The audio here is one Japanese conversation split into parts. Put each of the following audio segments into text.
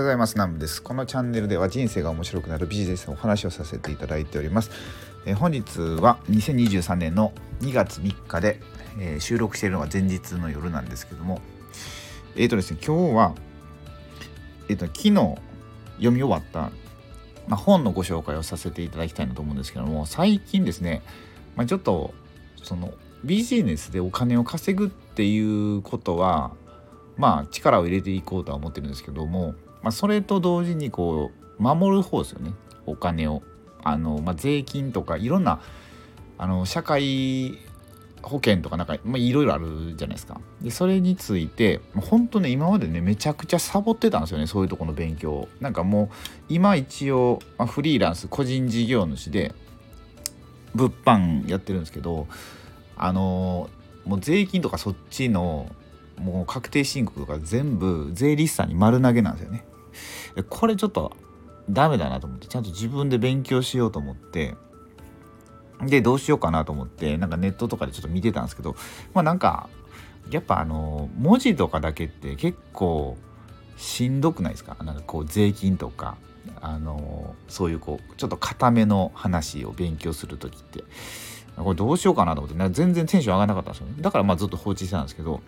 はようございます。南部です。このチャンネルでは人生が面白くなるビジネスのお話をさせていただいております、えー、本日は2023年の2月3日で、えー、収録しているのは前日の夜なんですけどもえっ、ー、とですね今日はえっ、と昨日読み終わった、まあ、本のご紹介をさせていただきたいなと思うんですけども最近ですね、まあ、ちょっとそのビジネスでお金を稼ぐっていうことはまあ力を入れていこうとは思ってるんですけども、まあ、それと同時にこう守る方ですよね。お金を。あの、まあ、税金とかいろんなあの社会保険とかなんか、まあ、いろいろあるじゃないですか。でそれについて本当ね今までねめちゃくちゃサボってたんですよね。そういうとこの勉強なんかもう今一応、まあ、フリーランス個人事業主で物販やってるんですけどあのもう税金とかそっちのもう確定申告とか全部税理士さんに丸投げなんですよね。これちょっとダメだなと思ってちゃんと自分で勉強しようと思ってでどうしようかなと思ってなんかネットとかでちょっと見てたんですけどまあなんかやっぱあの文字とかだけって結構しんどくないですか？なんかこう税金とかあのそういうこうちょっと固めの話を勉強する時って。これどうしようかなと思って全然テンション上がらなかったんですよね。だからまあずっと放置してたんですけど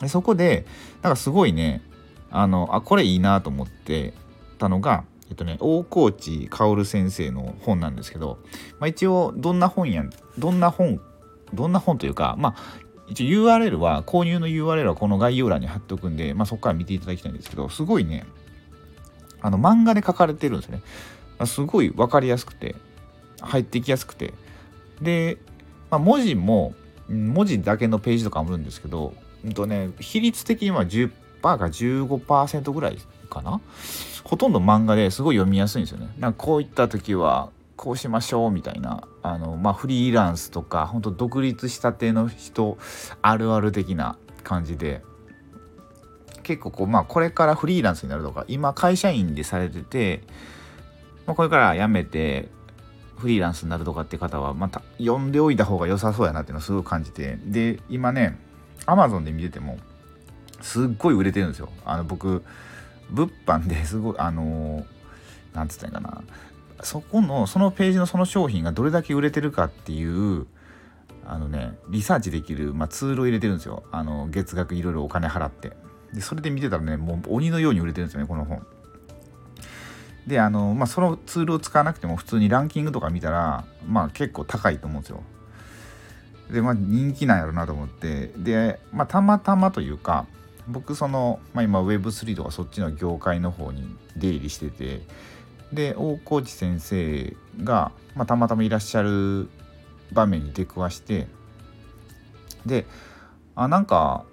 でそこでなんかすごいねあのあこれいいなと思ってたのがえっとね大河内薫先生の本なんですけど、まあ、一応どんな本やどんな本どんな本というかまあ一応 URL は購入の URL はこの概要欄に貼っておくんで、まあ、そこから見ていただきたいんですけどすごいねあの漫画で書かれてるんですね。まあすごい分かりやすくて入ってきやすくて。で、まあ、文字も文字だけのページとかもあるんですけどうんとね、比率的には10%か15%ぐらいかな？ほとんど漫画ですごい読みやすいんですよね。なんかこういった時はこうしましょうみたいなあの、まあ、フリーランスとか本当独立したての人あるある的な感じで結構こう、まあ、これからフリーランスになるとか今会社員でされてて、まあ、これから辞めてフリーランスになるとかって方はまた読んでおいた方が良さそうやなっていうのをすごい感じてで今ねアマゾンで見ててもすっごい売れてるんですよ。あの僕物販ですごいあのなんつったんかな。そこのそのページのその商品がどれだけ売れてるかっていうあのねリサーチできる、まあ、ツールを入れてるんですよ。あの月額いろいろお金払って。でそれで見てたらねもう鬼のように売れてるんですよねこの本。であのまあそのツールを使わなくても普通にランキングとか見たらまあ結構高いと思うんですよ。で、まあ、人気なんやろなと思って。で、まあ、たまたまというか僕その、まあ、今 Web3 とかそっちの業界の方に出入りしてて。で大河内先生が、まあ、たまたまいらっしゃる場面に出くわして。であなんか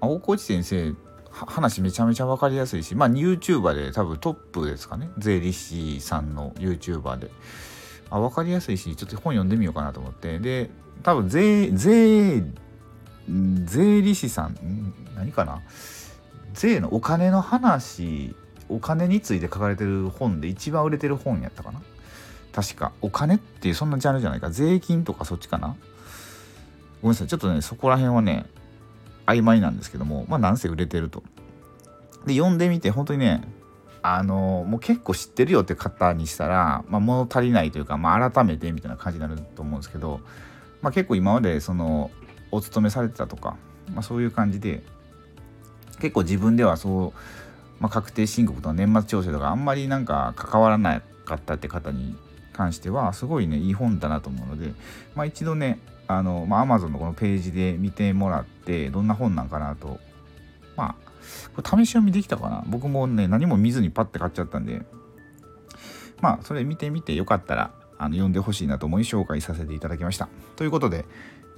大河内先生話めちゃめちゃ分かりやすいしまあ YouTuber で多分トップですかね。税理士さんの YouTuber で。あ分かりやすいしちょっと本読んでみようかなと思って。で多分税税税理士さん？何かな？税のお金の話お金について書かれてる本で一番売れてる本やったかな？確か。お金っていうそんなジャンルじゃないか。税金とかそっちかな？ごめんなさい。ちょっとねそこら辺はね曖昧なんですけどもまあなんせ売れてると。で読んでみて本当にねあのもう結構知ってるよって方にしたら、まあ、物足りないというか、まあ、改めてみたいな感じになると思うんですけどまあ、結構今までそのお勤めされてたとか、まあ、そういう感じで結構自分ではそう、まあ、確定申告とか年末調整とかあんまりなんか関わらなかったって方に関してはすごいねいい本だなと思うので、まあ、一度ねあの、まあ、Amazon のこのページで見てもらってどんな本なんかなとまあこれ試し読みできたかな？僕もね何も見ずにパッて買っちゃったんでまあそれ見てみてよかったらあの読んでほしいなと思い紹介させていただきました。ということで、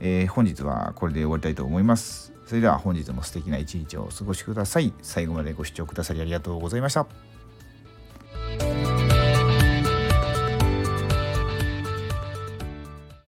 えー、本日はこれで終わりたいと思います。それでは本日も素敵な一日をお過ごしください。最後までご視聴くださりありがとうございました。